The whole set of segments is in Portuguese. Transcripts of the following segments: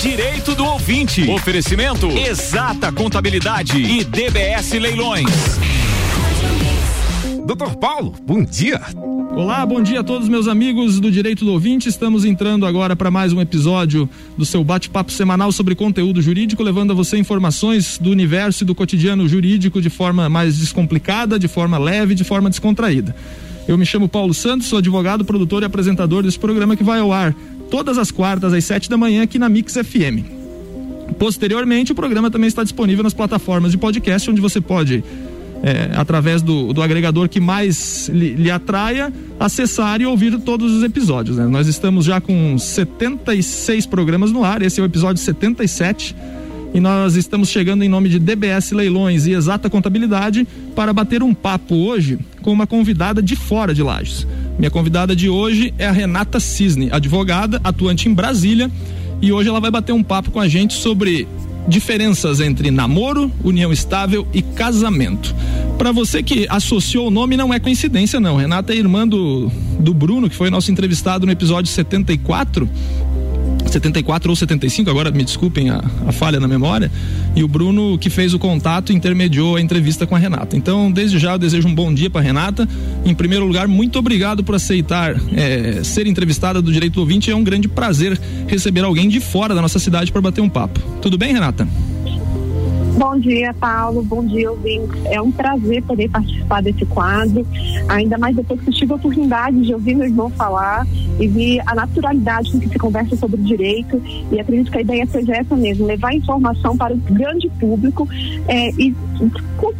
Direito do ouvinte. Oferecimento Exata Contabilidade e DBS Leilões. Doutor Paulo, bom dia. Olá, bom dia a todos meus amigos do Direito do Ouvinte. Estamos entrando agora para mais um episódio do seu bate-papo semanal sobre conteúdo jurídico, levando a você informações do universo e do cotidiano jurídico de forma mais descomplicada, de forma leve, de forma descontraída. Eu me chamo Paulo Santos, sou advogado, produtor e apresentador desse programa que vai ao ar todas as quartas às sete da manhã aqui na Mix FM. Posteriormente, o programa também está disponível nas plataformas de podcast, onde você pode, é, através do, do agregador que mais lhe, lhe, atraia, acessar e ouvir todos os episódios. Né? Nós estamos já com 76 programas no ar, esse é o episódio 77 e nós estamos chegando em nome de DBS Leilões e Exata Contabilidade para bater um papo hoje com uma convidada de fora de Lages. Minha convidada de hoje é a Renata Cisne, advogada, atuante em Brasília, e hoje ela vai bater um papo com a gente sobre diferenças entre namoro, união estável e casamento. Para você que associou o nome, não é coincidência, não. Renata é irmã do, do Bruno, que foi nosso entrevistado no episódio 74 74 ou 75, agora me desculpem a, a, falha na memória. E o Bruno, que fez o contato, intermediou a entrevista com a Renata. Então, desde já, eu desejo um bom dia para Renata. Em primeiro lugar, muito obrigado por aceitar é, ser entrevistada do Direito do Ouvinte. É um grande prazer receber alguém de fora da nossa cidade para bater um papo. Tudo bem, Renata? Bom dia, Paulo. Bom dia, ouvintes. É um prazer poder participar desse quadro, ainda mais depois que eu tive a oportunidade de ouvir meu irmão falar e ver a naturalidade com que se conversa sobre o direito. E acredito que a ideia seja essa mesmo: levar informação para o grande público é, e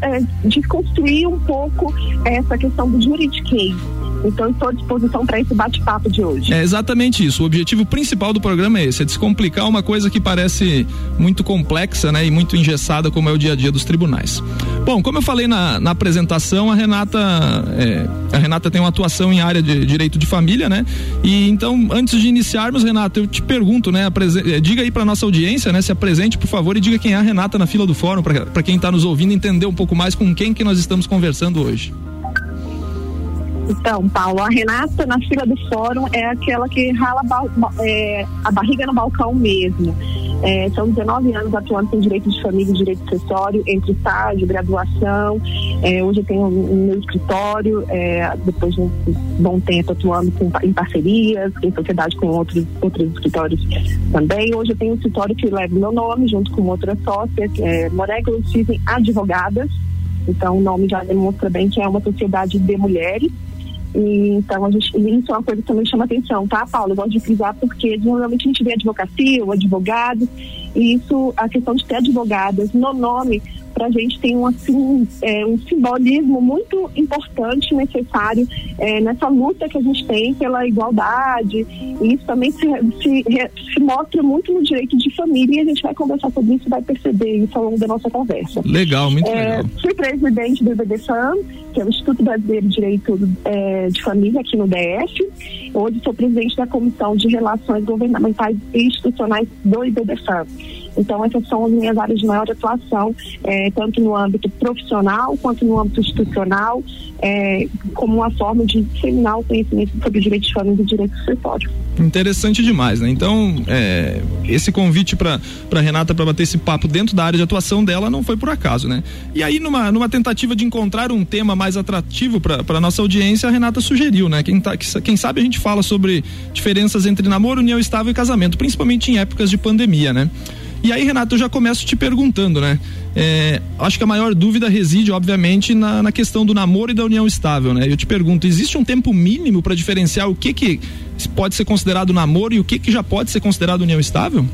é, desconstruir um pouco essa questão do juridiquês então, estou à disposição para esse bate-papo de hoje. É exatamente isso. O objetivo principal do programa é esse: é descomplicar uma coisa que parece muito complexa né, e muito engessada, como é o dia a dia dos tribunais. Bom, como eu falei na, na apresentação, a Renata, é, a Renata tem uma atuação em área de direito de família, né? E então, antes de iniciarmos, Renata, eu te pergunto, né? É, diga aí para nossa audiência, né? Se apresente, por favor, e diga quem é a Renata na fila do fórum, para quem está nos ouvindo entender um pouco mais com quem que nós estamos conversando hoje. Então, Paulo, a Renata na fila do fórum é aquela que rala é, a barriga no balcão mesmo. É, são 19 anos atuando com direito de família e direito acessório, entre estágio, graduação. É, hoje eu tenho meu escritório, é, depois de um bom tempo atuando com, em parcerias, em sociedade com outros, outros escritórios também. Hoje eu tenho um escritório que leva meu nome, junto com outra sócia, que é Cisen Advogadas. Então, o nome já demonstra bem que é uma sociedade de mulheres. E, então, a gente, isso é uma coisa que também chama atenção, tá, Paulo? Eu gosto de frisar porque normalmente a gente vê advocacia ou advogado, e isso, a questão de ter advogadas no nome, para a gente tem um, assim, é, um simbolismo muito importante, necessário é, nessa luta que a gente tem pela igualdade. E isso também se, se, se, mostra muito no direito de família e a gente vai conversar sobre isso vai perceber isso ao longo da nossa conversa. Legal, muito é, legal. Fui presidente do IBDFAM, que é o Instituto Brasileiro de Direito é, de Família aqui no DF. Hoje sou presidente da Comissão de Relações Governamentais e Institucionais do IBDFAM. Então, essas são as minhas áreas de maior atuação, é, tanto no âmbito profissional quanto no âmbito institucional, é, como uma forma de disseminar o conhecimento sobre o direito de e direito sucessório. Interessante demais, né? Então, é, esse convite para Renata para bater esse papo dentro da área de atuação dela não foi por acaso, né? E aí, numa, numa tentativa de encontrar um tema mais atrativo para nossa audiência, a Renata sugeriu, né? Quem, tá, quem sabe a gente fala sobre diferenças entre namoro, união estável e casamento, principalmente em épocas de pandemia, né? E aí, Renato, eu já começo te perguntando, né? É, acho que a maior dúvida reside, obviamente, na, na, questão do namoro e da união estável, né? Eu te pergunto, existe um tempo mínimo para diferenciar o que, que pode ser considerado namoro e o que, que já pode ser considerado união estável?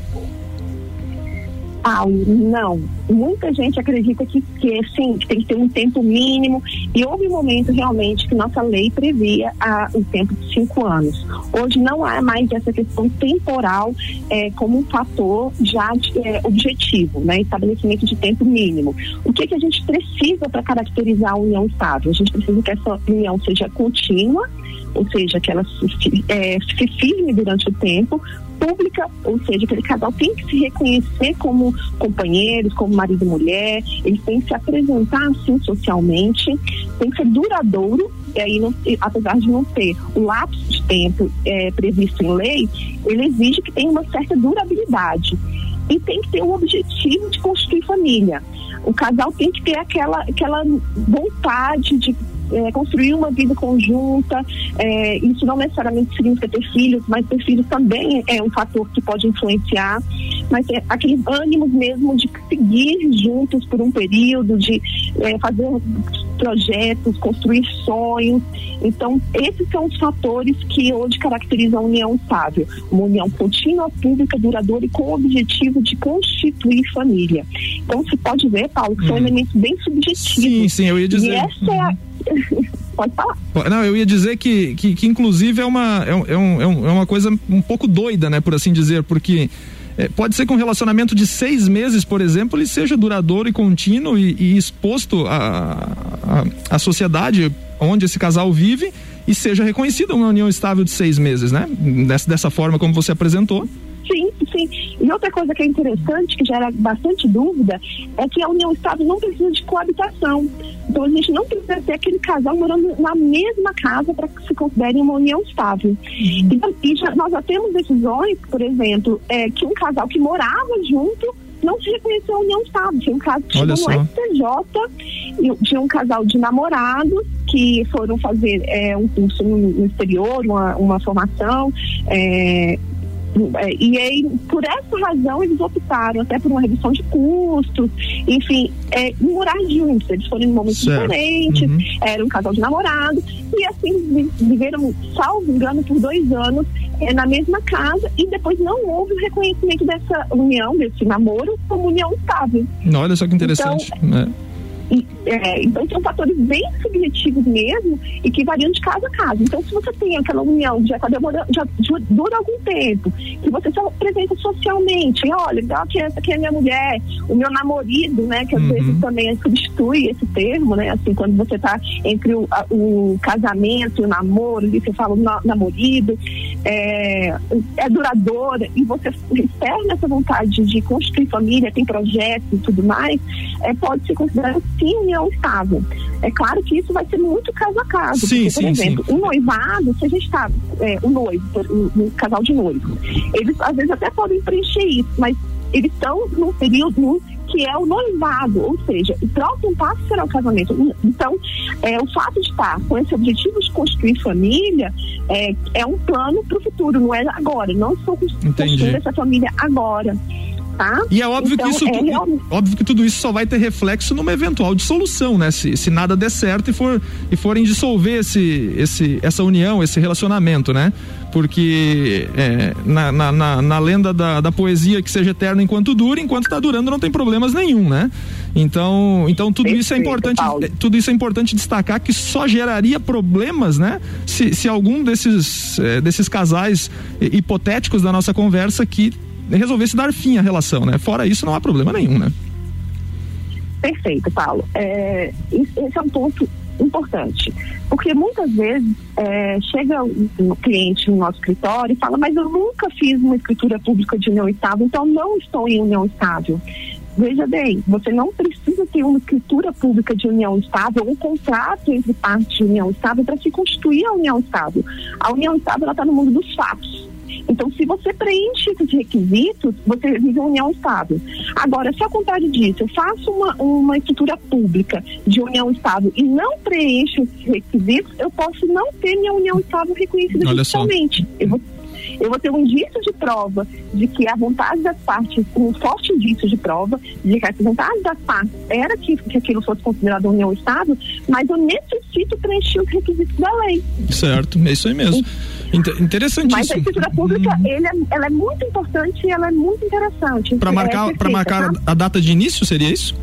Paulo, não. Muita gente acredita que, que sim, que tem que ter um tempo mínimo. E houve um momento realmente que nossa lei previa a, um tempo de cinco anos. Hoje não há mais essa questão temporal é, como um fator já de, é, objetivo, né? Estabelecimento de tempo mínimo. O que, que a gente precisa para caracterizar a união estável? A gente precisa que essa união seja contínua, ou seja, que ela se, é, se firme durante o tempo, pública, ou seja, aquele casal tem que se reconhecer como companheiros, como marido e mulher, eles têm que se apresentar assim socialmente, tem que ser duradouro, e aí, não, apesar de não ter o lapso de tempo é, previsto em lei, ele exige que tenha uma certa durabilidade. E tem que ter o objetivo de construir família. O casal tem que ter aquela, aquela vontade de é, construir uma vida conjunta. É, isso não necessariamente significa ter filhos, mas ter filhos também é um fator que pode influenciar. Mas é aquele ânimo mesmo de seguir juntos por um período, de é, fazer projetos, construir sonhos. Então, esses são os fatores que hoje caracterizam a união estável. Uma união contínua, pública, duradoura e com o objetivo de constituir família. Então, você pode ver, Paulo, que são hum. elementos bem subjetivos. Sim, sim, eu ia dizer. E essa é a Pode falar. Não, eu ia dizer que, que, que inclusive é uma, é, é, um, é, é uma coisa um pouco doida, né, por assim dizer, porque é, pode ser que um relacionamento de seis meses, por exemplo, ele seja duradouro e contínuo e, e exposto à sociedade onde esse casal vive e seja reconhecida uma união estável de seis meses, né? Dessa, dessa forma como você apresentou. Sim, sim. E outra coisa que é interessante, que gera bastante dúvida, é que a união estável não precisa de coabitação. Então a gente não precisa ter aquele casal morando na mesma casa para que se considere uma união estável. Uhum. Então, e já, nós já temos decisões, por exemplo, é, que um casal que morava junto não se reconheceu a união estável. Tinha um caso que chegou no STJ de um casal de namorados que foram fazer é, um curso no, exterior, uma, uma formação. É, e aí, por essa razão, eles optaram até por uma redução de custos, enfim, é, morar juntos. Eles foram em momentos certo. diferentes, uhum. era um casal de namorado, e assim viveram, salvo engano, por dois anos é, na mesma casa, e depois não houve o reconhecimento dessa união, desse namoro, como união estável. Olha só que interessante. Então, é. E, é, então são fatores bem subjetivos mesmo e que variam de casa a casa. Então, se você tem aquela união já, tá demorando, já dura algum tempo, que você se apresenta socialmente, e olha, aqui, essa aqui é minha mulher, o meu namorado, né? Que às uhum. vezes também substitui esse termo, né? Assim, quando você está entre o, a, o casamento e o namoro, e você fala na, namorado, é, é duradoura, e você externa essa vontade de construir família, tem projetos e tudo mais, é, pode ser considerado sim união estável. É claro que isso vai ser muito caso a caso. Sim, porque, sim, por exemplo, sim. um noivado, se a gente está, é, o noivo, um, um casal de noivos, eles às vezes até podem preencher isso, mas eles estão num período que é o noivado, ou seja, o próximo passo será o casamento. Então, é, o fato de estar com esse objetivo de construir família é, é um plano para o futuro, não é agora. Não estou construindo essa família agora tá? E é óbvio então, que isso, é óbvio que tudo isso só vai ter reflexo numa eventual dissolução, né? Se, se nada der certo e for e forem dissolver esse, esse, essa união, esse relacionamento, né? Porque é, na, na, na, na, lenda da, da poesia que seja eterno enquanto dura, enquanto está durando não tem problemas nenhum, né? Então, então tudo isso é importante, Paulo. tudo isso é importante destacar que só geraria problemas, né? Se, se algum desses, é, desses casais hipotéticos da nossa conversa aqui resolvesse dar fim à relação, né? Fora isso, não há problema nenhum, né? Perfeito, Paulo. É, esse é um ponto importante, porque muitas vezes é, chega um cliente no nosso escritório e fala, mas eu nunca fiz uma escritura pública de união estável, então não estou em união estável. Veja bem, você não precisa ter uma escritura pública de união estável, um contrato entre partes de união estável para se constituir a união estável. A união estável está no mundo dos fatos. Então, se você preenche esses requisitos, você vive união estável. Agora, se ao contrário disso, eu faço uma, uma estrutura pública de união estável e não preencho esses requisitos, eu posso não ter minha união estável reconhecida judicialmente. Eu vou eu vou ter um indício de prova de que a vontade das partes, um forte indício de prova de que a vontade das partes era que, que aquilo fosse considerado união estável, mas eu necessito preencher os requisitos da lei. Certo, é isso aí mesmo. Interessantíssimo. Mas a escritura pública, hum. ele é, ela é muito importante e ela é muito interessante. Para marcar, é marcar tá? a data de início, seria isso?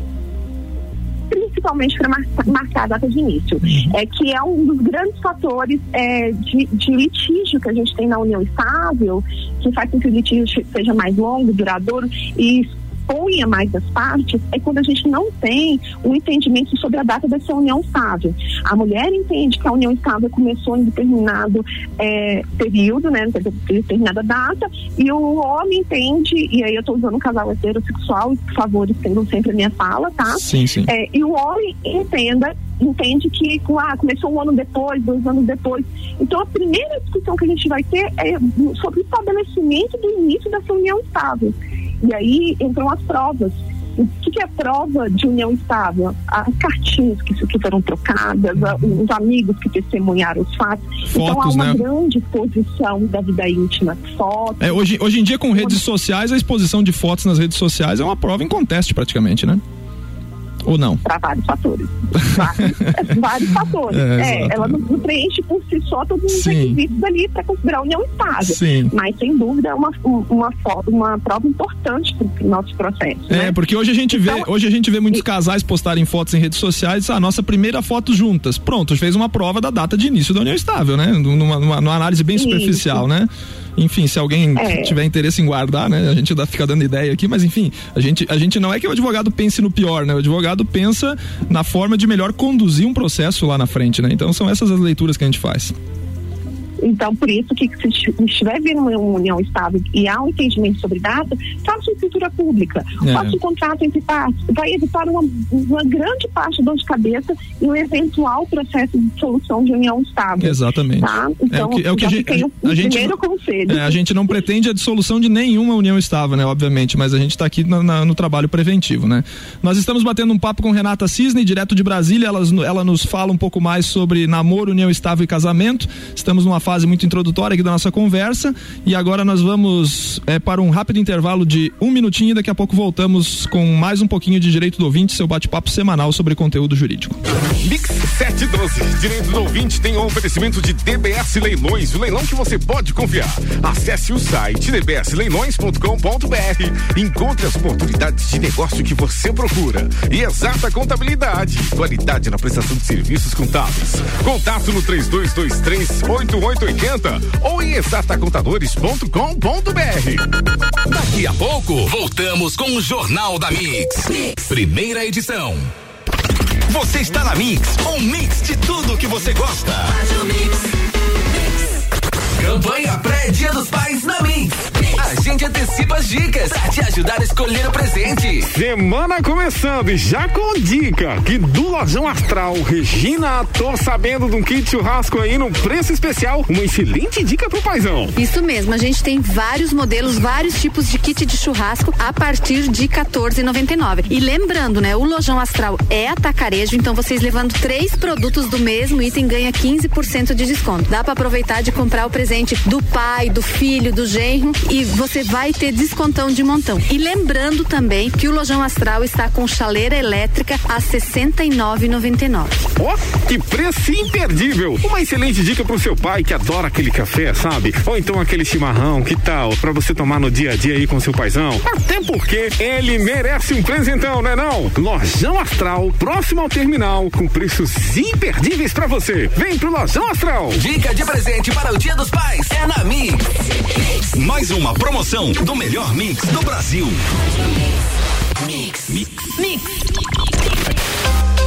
Principalmente para marcar a data de início, uhum. é, que é um dos grandes fatores é, de, de, litígio que a gente tem na união estável, que faz com que o litígio seja mais longo, duradouro, e expõe a mais as partes é quando a gente não tem o um entendimento sobre a data dessa união estável. A mulher entende que a união estável começou em determinado é, período, né, determinada data, e o homem entende, e aí eu estou usando um casal heterossexual, por favor, estendam sempre a minha fala, tá? Sim, sim. É, e o homem entenda entende que ah, começou um ano depois, dois anos depois. Então, a primeira discussão que a gente vai ter é sobre o estabelecimento do início dessa união estável. E aí entram as provas. O que, é a prova de união estável? As cartinhas que, que foram trocadas, os amigos que testemunharam os fatos. Fotos, então há uma né? grande exposição da vida íntima, fotos. É, hoje, hoje em dia, com redes sociais, a exposição de fotos nas redes sociais é uma prova em conteste, praticamente, né? Ou não? Para vários fatores. Vários, vários fatores. É, é ela não, não, preenche por si só todos os requisitos ali para considerar a união estável. Sim. Mas, sem dúvida, é uma, uma, uma prova importante para o nosso processo. É, né? porque hoje a gente então, vê, hoje a gente vê muitos e... casais postarem fotos em redes sociais, a nossa primeira foto juntas. Pronto, fez uma prova da data de início da união estável, né? Numa, numa, numa análise bem superficial, Isso. né? Enfim, se alguém é. tiver interesse em guardar, né? A gente dá, fica dando ideia aqui, mas enfim, a gente, a gente não é que o advogado pense no pior, né? O advogado pensa na forma de melhor conduzir um processo lá na frente, né? Então são essas as leituras que a gente faz. Então, por isso que se estiver vendo uma união estável e há um entendimento sobre data, faça uma escritura pública, é. faça um contrato entre partes, vai evitar uma, uma grande parte da dor de cabeça e um eventual processo de solução de união estável. Exatamente. Tá? Então, é o que, é o que a gente, a, a gente primeiro conselho. É, a gente não pretende a dissolução de nenhuma união estável, né? Obviamente, mas a gente está aqui na, na, no trabalho preventivo, né? Nós estamos batendo um papo com Renata Cisne, direto de Brasília, ela, ela nos fala um pouco mais sobre namoro, união estável e casamento. Estamos numa fase muito introdutória aqui da nossa conversa e agora nós vamos é, para um rápido intervalo de um minutinho e daqui a pouco voltamos com mais um pouquinho de Direito do Ouvinte, seu bate-papo semanal sobre conteúdo jurídico. Mix 712, Direito do Ouvinte tem um oferecimento de DBS Leilões, o leilão que você pode confiar. Acesse o site dbsleilões.com.br, encontre as oportunidades de negócio que você procura e exata contabilidade, qualidade na prestação de serviços contábeis. Contato no 3223 8880 ou em exatacontadores.com.br. Daqui a pouco, voltamos com o Jornal da mix. mix. Primeira edição. Você está na Mix, um mix de tudo que você gosta. Campanha pré-dia dos pais na Mix. A gente antecipa as dicas pra te ajudar a escolher o presente. Semana começando e já com dica que do Lojão Astral, Regina, tô sabendo de um kit churrasco aí no preço especial, uma excelente dica pro paizão. Isso mesmo, a gente tem vários modelos, vários tipos de kit de churrasco a partir de 14,99. E lembrando, né, o Lojão Astral é atacarejo, então vocês levando três produtos do mesmo item ganha 15% de desconto. Dá para aproveitar de comprar o presente do pai, do filho, do genro e você vai ter descontão de montão. E lembrando também que o Lojão Astral está com chaleira elétrica a 69,99. Ó, oh, que preço imperdível! Uma excelente dica pro seu pai que adora aquele café, sabe? Ou então aquele chimarrão, que tal? Para você tomar no dia a dia aí com seu paizão. Até porque ele merece um presentão, né não? Lojão Astral, próximo ao terminal, com preços imperdíveis para você. Vem pro Lojão Astral. Dica de presente para o Dia dos Pais é na Mix. Mais uma promoção do melhor mix do Brasil. Mix. Mix. mix.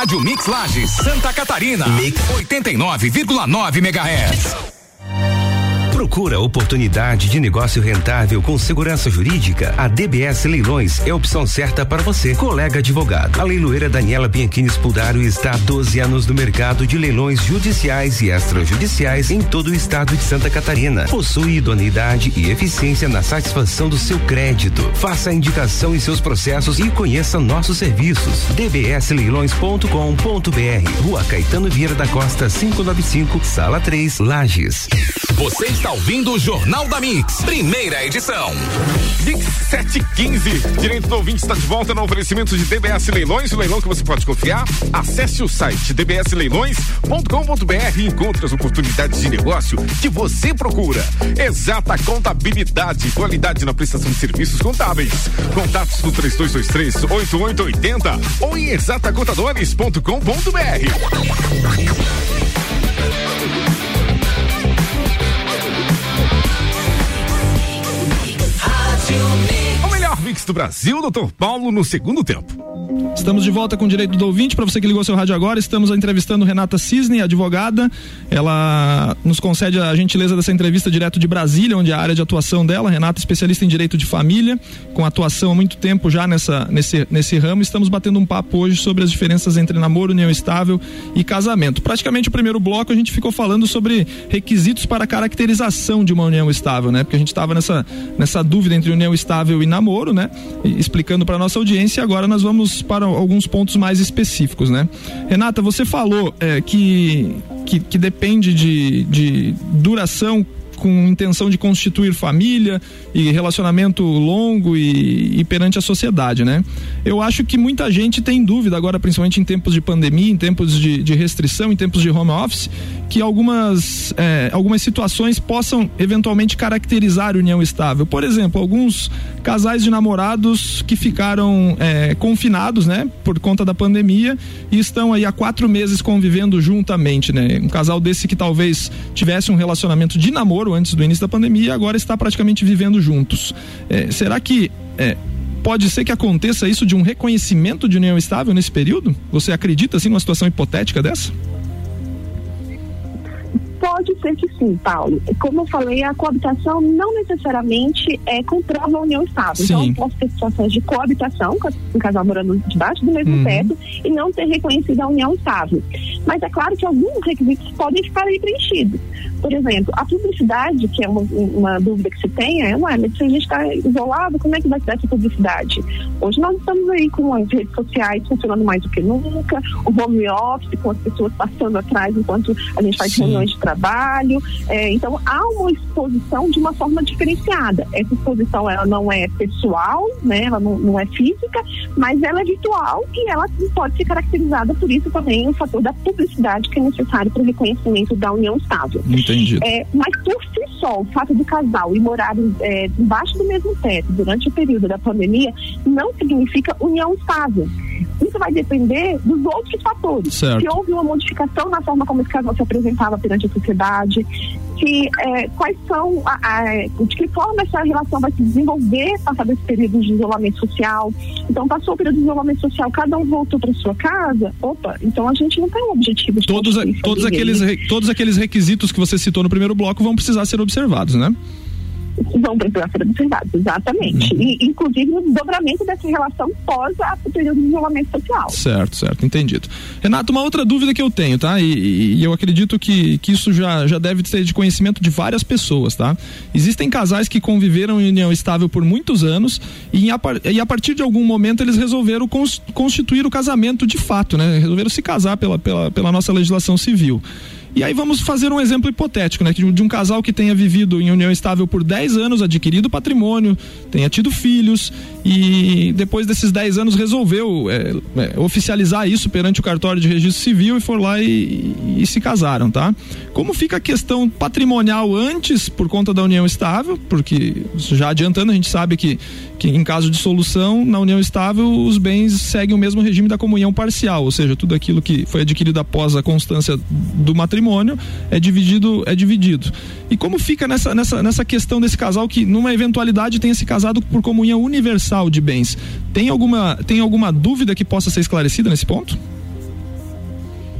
Rádio Mix Lages, Santa Catarina. Mix 89,9 MHz. Procura oportunidade de negócio rentável com segurança jurídica? A DBS Leilões é a opção certa para você, colega advogado. A leiloeira Daniela Bianchini Spudário está há 12 anos no mercado de leilões judiciais e extrajudiciais em todo o estado de Santa Catarina. Possui idoneidade e eficiência na satisfação do seu crédito. Faça a indicação em seus processos e conheça nossos serviços. dbsleilões.com.br Rua Caetano Vieira da Costa 595, Sala 3, Lages. Você está está ouvindo o Jornal da Mix, primeira edição. Mix 715. Direito do ouvinte está de volta no oferecimento de DBS Leilões, o leilão que você pode confiar. Acesse o site dbsleilões.com.br e encontre as oportunidades de negócio que você procura. Exata contabilidade, qualidade na prestação de serviços contábeis. Contatos no 3223 8880 ou em exatacontadores.com.br. O melhor mix do Brasil, doutor Paulo, no segundo tempo. Estamos de volta com o direito do ouvinte. Para você que ligou seu rádio agora, estamos entrevistando Renata Cisne, advogada. Ela nos concede a gentileza dessa entrevista direto de Brasília, onde é a área de atuação dela. Renata, especialista em direito de família, com atuação há muito tempo já nessa, nesse, nesse ramo. Estamos batendo um papo hoje sobre as diferenças entre namoro, união estável e casamento. Praticamente o primeiro bloco a gente ficou falando sobre requisitos para caracterização de uma união estável, né? Porque a gente estava nessa, nessa dúvida entre união estável e namoro, né? E, explicando para nossa audiência. Agora nós vamos para alguns pontos mais específicos, né? Renata, você falou é, que, que, que, depende de, de duração com intenção de constituir família e relacionamento longo e, e, perante a sociedade, né? Eu acho que muita gente tem dúvida agora, principalmente em tempos de pandemia, em tempos de, de restrição, em tempos de home office, que algumas, é, algumas situações possam eventualmente caracterizar união estável. Por exemplo, alguns casais de namorados que ficaram é, confinados, né, por conta da pandemia e estão aí há quatro meses convivendo juntamente, né? Um casal desse que talvez tivesse um relacionamento de namoro antes do início da pandemia e agora está praticamente vivendo juntos. É, será que é, pode ser que aconteça isso de um reconhecimento de união estável nesse período? Você acredita assim numa situação hipotética dessa? Pode ser que sim, Paulo. Como eu falei, a coabitação não necessariamente é comprova a união estável. Sim. Então, posso ter situações de coabitação, um casal morando debaixo do mesmo uhum. teto, e não ter reconhecido a união estável. Mas é claro que alguns requisitos podem ficar aí preenchidos. Por exemplo, a publicidade, que é uma, uma dúvida que se tem, é, ué, mas se a gente está isolado, como é que vai ser essa publicidade? Hoje nós estamos aí com as redes sociais funcionando mais do que nunca, o home office, com as pessoas passando atrás enquanto a gente faz Sim. reuniões de trabalho. É, então, há uma exposição de uma forma diferenciada. Essa exposição, ela não é pessoal, né? Ela não, não é física, mas ela é virtual e ela pode ser caracterizada por isso também o fator da publicidade que é necessário para o reconhecimento da união estável. Entendi. É, mas por si só, o fato do casal ir morar é, embaixo do mesmo teto durante o período da pandemia não significa união estável. Isso vai depender dos outros fatores. Certo. Se houve uma modificação na forma como esse casal se apresentava perante a sociedade, que é, quais são, a, a, de que forma essa relação vai se desenvolver passado esse período de isolamento social. Então, passou o período de isolamento social, cada um voltou para sua casa, opa, então a gente não tem um objetivo de todos, a, todos aqueles todos aqueles requisitos que você citou no primeiro bloco vão precisar ser observados, né? Vão precisar ser observados, exatamente. Uhum. E, inclusive, o dobramento dessa relação pós o período de isolamento social. Certo, certo, entendido. Renato, uma outra dúvida que eu tenho, tá? E, e, eu acredito que, que isso já, já deve ser de conhecimento de várias pessoas, tá? Existem casais que conviveram em união estável por muitos anos e, a, e a partir de algum momento eles resolveram constituir o casamento de fato, né? Resolveram se casar pela, pela, pela nossa legislação civil. E aí vamos fazer um exemplo hipotético, né? De um casal que tenha vivido em união estável por 10 anos, adquirido patrimônio, tenha tido filhos e depois desses 10 anos resolveu é, é, oficializar isso perante o cartório de registro civil e for lá e, e, se casaram, tá? Como fica a questão patrimonial antes por conta da união estável? Porque já adiantando, a gente sabe que, que em caso de solução, na união estável, os bens seguem o mesmo regime da comunhão parcial, ou seja, tudo aquilo que foi adquirido após a constância do matrimônio é dividido, é dividido. E como fica nessa, nessa, nessa questão desse casal que, numa eventualidade, tenha se casado por comunhão universal de bens? Tem alguma, tem alguma dúvida que possa ser esclarecida nesse ponto?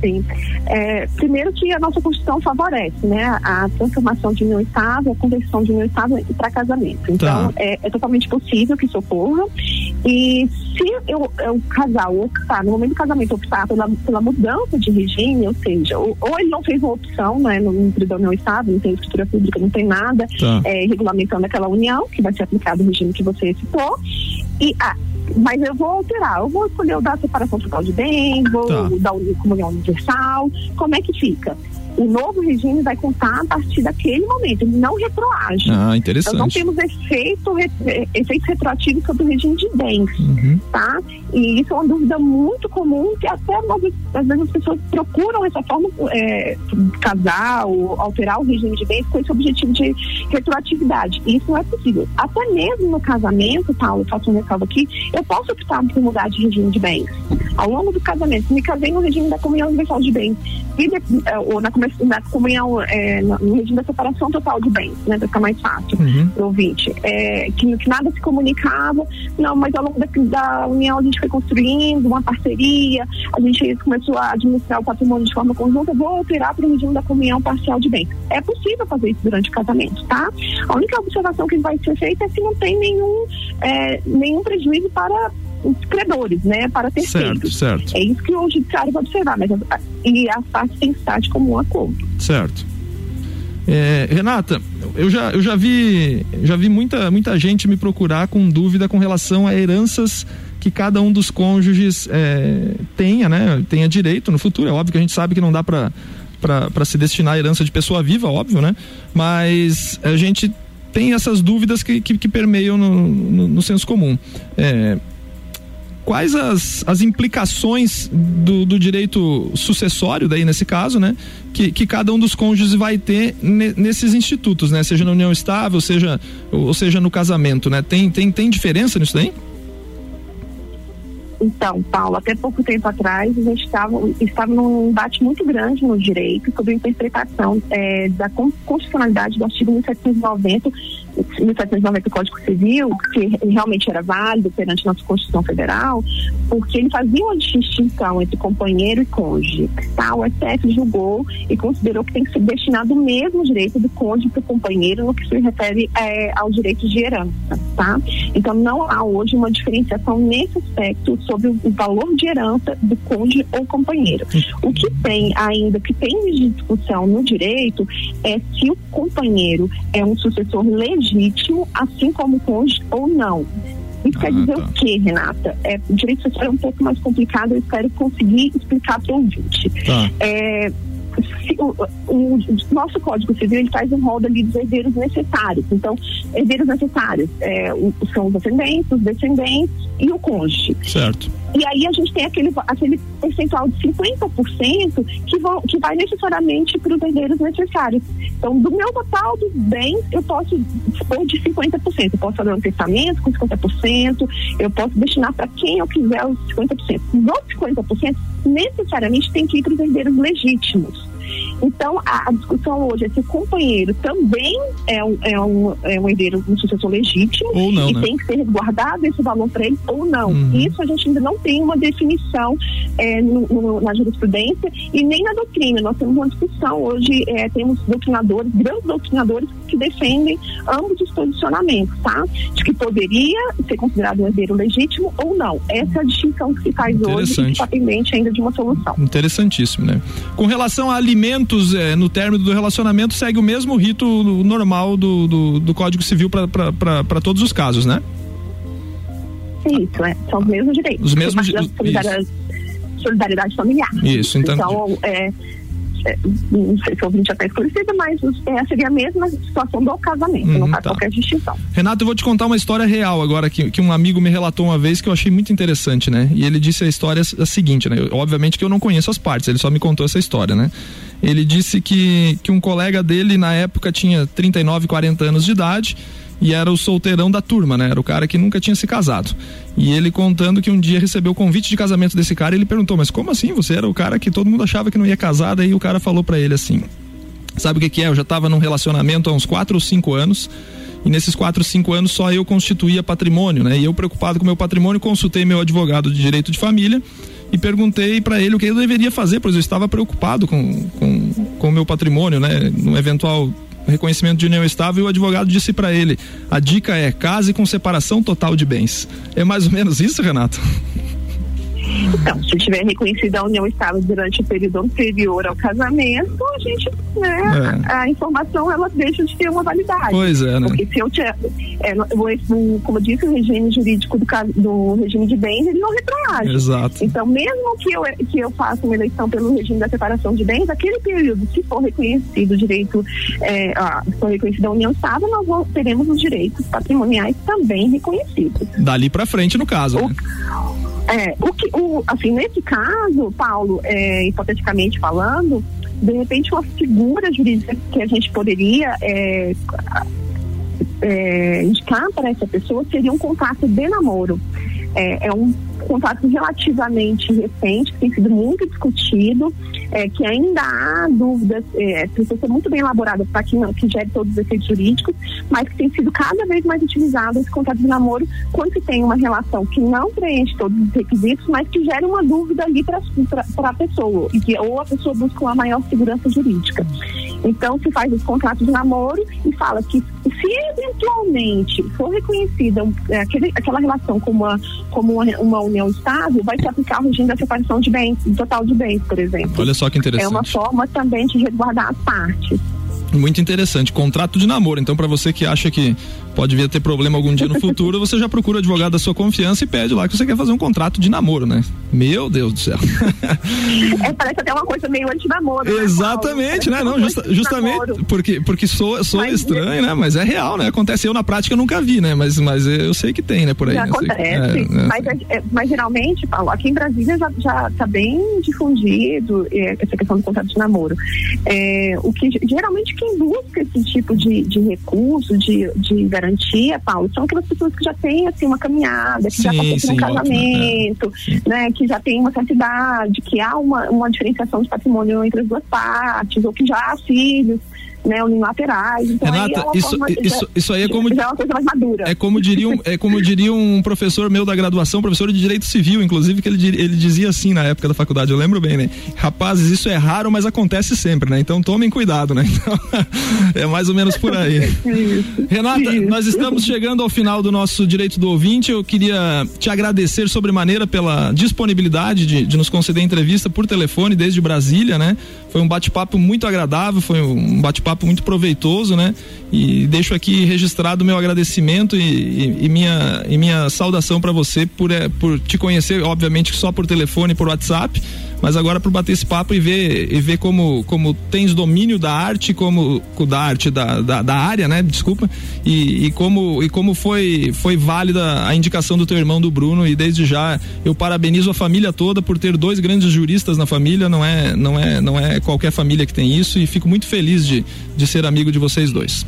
Sim. É, primeiro que a nossa Constituição favorece né, a transformação de união estável, a conversão de união estável para casamento. Então, tá. é, é, totalmente possível que isso ocorra. E se eu, eu, o casal optar, no momento do casamento, optar pela, pela mudança de regime, ou seja, ou, ou ele não fez uma opção né, no da união estável, não tem escritura pública, não tem nada tá. é, regulamentando aquela união, que vai ser aplicado o regime que você citou, e ah, mas eu vou alterar, eu vou escolher o da separação total de bens, vou tá. dar o comunhão universal, como é que fica? O novo regime vai contar a partir daquele momento, ele não retroage. Ah, interessante. Nós não temos efeito, efeitos retroativos sobre o regime de bens, uhum. tá? E isso é uma dúvida muito comum que até às vezes as pessoas procuram essa forma é, casar ou alterar o regime de bens com esse objetivo de retroatividade. E isso não é possível. Até mesmo no casamento, Paulo, faço um ressalvo aqui, eu posso optar por mudar de regime de bens. Ao longo do casamento, me casei no regime da comunhão universal de bens, e é, ou na, na comunhão, é, no regime da separação total de bens, né, para ficar mais fácil uhum. para o ouvinte. É, que, que, nada se comunicava, não, mas ao longo da, da união a gente foi construindo uma parceria, a gente começou a administrar o patrimônio de forma conjunta, vou alterar para o regime da comunhão parcial de bens. É possível fazer isso durante o casamento, tá? A única observação que vai ser feita é se não tem nenhum, é, nenhum prejuízo para os credores, né, para terceiros. Certo, certo. É isso que o judiciário vai observar, mas e as partes têm que estar de comum acordo. Certo. É, Renata, eu já, eu já vi, já vi muita, muita gente me procurar com dúvida com relação a heranças que cada um dos cônjuges é, tenha, né? Tenha direito no futuro. É óbvio que a gente sabe que não dá para para se destinar a herança de pessoa viva, óbvio, né? Mas a gente tem essas dúvidas que, que, que permeiam no, no, no, senso comum. É, quais as, as implicações do, do, direito sucessório, daí nesse caso, né? Que, que cada um dos cônjuges vai ter ne, nesses institutos, né? Seja na união estável, seja, ou seja no casamento, né? Tem, tem, tem diferença nisso daí? Então, Paulo, até pouco tempo atrás, a gente estava, estava num embate muito grande no direito sobre a interpretação é, da constitucionalidade do artigo 1790 1790 do Código Civil, que realmente era válido perante nossa Constituição Federal, porque ele fazia uma distinção entre companheiro e cônjuge. Tá? O STF julgou e considerou que tem que ser destinado o mesmo direito do cônjuge para o companheiro no que se refere é, aos direitos de herança. Tá? Então, não há hoje uma diferenciação nesse aspecto sobre o valor de herança do cônjuge ou companheiro. O que tem ainda, que tem de discussão no direito, é se o companheiro é um sucessor legítimo legítimo, assim como o cônjuge ou não. Isso ah, quer dizer tá. o quê, Renata? É, o direito social é um pouco mais complicado, eu espero conseguir explicar para o ouvinte. Tá. É, o, o, o, nosso Código Civil ele faz um rol ali dos herdeiros necessários. Então, herdeiros necessários é, o, são os ascendentes, os descendentes e o cônjuge. Certo. E aí a gente tem aquele, aquele percentual de 50% que, vão, que vai necessariamente para os herdeiros necessários. Então, do meu total dos bens, eu posso dispor de 50%. Eu posso fazer um testamento com 50%, eu posso destinar para quem eu quiser os 50%. Os 50% necessariamente tem que ir para os herdeiros legítimos. Então, a, discussão hoje é se o companheiro também é um, é um, é um herdeiro, um sucessor legítimo ou não, e né? tem que ser resguardado esse valor para ele ou não. Uhum. Isso a gente ainda não tem uma definição é, no, no, na jurisprudência e nem na doutrina. Nós temos uma discussão hoje, é, temos doutrinadores, grandes doutrinadores que defendem ambos os posicionamentos, tá? De que poderia ser considerado um herdeiro legítimo ou não. Essa é a distinção que se faz hoje e que está pendente ainda de uma solução. Interessantíssimo, né? Com relação a alimentos é, no término do relacionamento, segue o mesmo rito normal do, do, do Código Civil para todos os casos, né? Isso, é. São os mesmos direitos. Os mesmos direitos. Solidariedade, solidariedade familiar. Isso, então. Então, é, é, não sei se o ouvinte já está esclarecido, mas é, seria a mesma situação do casamento, não faz tá. qualquer distinção. Renato, eu vou te contar uma história real agora, que, que um amigo me relatou uma vez que eu achei muito interessante, né? E ele disse a história a seguinte, né? Eu, obviamente que eu não conheço as partes, ele só me contou essa história, né? Ele disse que, que um colega dele, na época, tinha 39, 40 anos de idade e era o solteirão da turma, né? Era o cara que nunca tinha se casado. E ele contando que um dia recebeu o convite de casamento desse cara, ele perguntou: "Mas como assim? Você era o cara que todo mundo achava que não ia casar?" Daí o cara falou para ele assim: "Sabe o que que é? Eu já tava num relacionamento há uns 4 ou 5 anos." E nesses quatro, cinco anos só eu constituía patrimônio, né? E eu preocupado com meu patrimônio, consultei meu advogado de direito de família e perguntei para ele o que eu deveria fazer, pois eu estava preocupado com com, com o meu patrimônio, né? No eventual reconhecimento de união estável, e o advogado disse para ele: a dica é case com separação total de bens. É mais ou menos isso, Renato? Então, se tiver reconhecida a união estável durante o período anterior ao casamento, a gente, né, é. a, a, informação ela deixa de ter uma validade. Pois é, né? Porque se eu tiver, é, o, como disse o regime jurídico do, do regime de bens, ele não retroage. Exato. Então, mesmo que eu, que eu faça uma eleição pelo regime da separação de bens, aquele período, se for reconhecido o direito, é, ah, se for reconhecida a união estável, nós vamos, teremos os direitos patrimoniais também reconhecidos. Dali para frente, no caso. O, né? É, o que, o, assim, nesse caso, Paulo, é, hipoteticamente falando, de repente uma figura jurídica que a gente poderia é, é, indicar para essa pessoa seria um contrato de namoro. É, é um contrato relativamente recente, que tem sido muito discutido, é, que ainda há dúvidas, é, precisa ser muito bem elaborada para que, que gere todos os efeitos jurídicos, mas que tem sido cada vez mais utilizado esse contrato de namoro quando se tem uma relação que não preenche todos os requisitos, mas que gera uma dúvida ali para a pessoa, e que, ou a pessoa busca uma maior segurança jurídica. Então, se faz esse contrato de namoro e fala que se eventualmente for reconhecida é, aquele, aquela relação como uma, como uma, uma união estável, vai se aplicar o regime da separação de bens, total de bens, por exemplo. Olha só que interessante. É uma forma também de resguardar as partes. Muito interessante. Contrato de namoro. Então, para você que acha que pode vir a ter problema algum dia no futuro, você já procura o advogado da sua confiança e pede lá que você quer fazer um contrato de namoro, né? Meu Deus do céu. É, parece até uma coisa meio anti-namoro. Né, Exatamente, né? Não, justa, justamente porque, porque sou, sou mas, estranho, né? Mas é real, né? Acontece, eu na prática nunca vi, né? Mas, mas eu sei que tem, né? Por aí. Já né? acontece. É, é, mas, é, é, mas geralmente, Paulo, aqui em Brasília já, já tá bem difundido é, essa questão do contrato de namoro. o que geralmente quem busca esse tipo de, de recurso, de, de garantia, Paulo, são aquelas pessoas que já têm assim uma caminhada, que sim, já passaram um casamento, ótimo, é. né, que já tem uma certa idade, que há uma, uma diferenciação de patrimônio entre as duas partes, ou que já há filhos né, unilaterais. Então, Renata, é isso, isso, isso aí é como. Já é uma coisa mais madura. É como diria um, é como diria um professor meu da graduação, professor de Direito Civil, inclusive, que ele, ele dizia assim na época da faculdade, eu lembro bem, né? Rapazes, isso é raro, mas acontece sempre, né? Então tomem cuidado, né? Então, é mais ou menos por aí. Renata, isso. nós estamos chegando ao final do nosso Direito do Ouvinte. Eu queria te agradecer sobremaneira pela disponibilidade de, de nos conceder entrevista por telefone desde Brasília, né? Foi um bate-papo muito agradável, foi um bate-papo muito proveitoso, né? E deixo aqui registrado meu agradecimento e, e, e minha, e minha saudação para você por, é, por te conhecer, obviamente, só por telefone, por WhatsApp mas agora para bater esse papo e ver e ver como como tens domínio da arte como da arte da, da, da área né? Desculpa. E, e, como e como foi foi válida a indicação do teu irmão do Bruno e desde já eu parabenizo a família toda por ter dois grandes juristas na família. Não é não é não é qualquer família que tem isso e fico muito feliz de, de ser amigo de vocês dois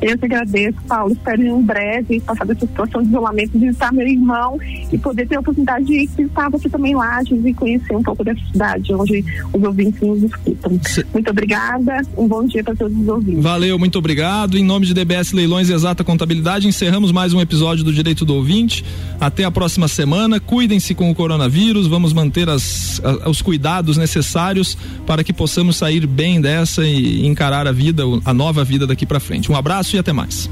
eu te agradeço, Paulo. Espero em breve passar dessa situação de isolamento, visitar meu irmão e poder ter a oportunidade de visitar você também lá e conhecer um pouco dessa cidade onde os ouvintes nos escutam. Muito obrigada. Um bom dia para todos os ouvintes. Muito muito obrigado. Em nome de DBS Leilões e Exata Contabilidade, encerramos mais um episódio do Direito do Ouvinte. Até a próxima semana. Cuidem-se com o coronavírus. Vamos manter as, a, os cuidados necessários para que possamos sair bem dessa e encarar a vida, a nova vida daqui para frente. Um abraço e até mais.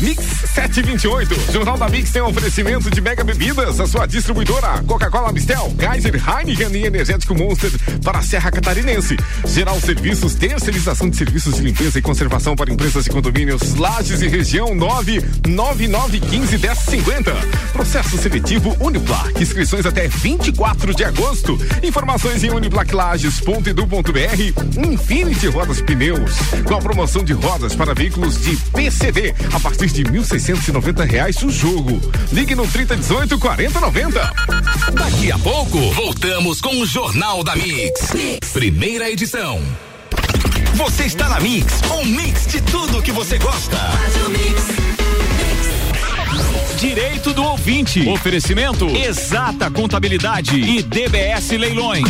Mix 728. Jornal da Mix tem um oferecimento de mega bebidas, a sua distribuidora Coca-Cola Mistel, Kaiser, Heineken e Energético Monster para a Serra Catarinense. Geral Serviços, terceirização de serviços de limpeza e conservação para empresas e condomínios, Lages e região 99915 1050. Processo seletivo Uniplac. Inscrições até 24 de agosto. Informações em uniplaclages.edu.br. Infinity Rodas Pneus. Com a promoção de rodas para veículos de PCD a partir de 1.690 reais o jogo. Ligue no 3018 4090. Daqui a pouco voltamos com o Jornal da mix. mix. Primeira edição. Você está na Mix, um mix de tudo que você gosta. Direito do ouvinte. Oferecimento Exata Contabilidade e DBS Leilões.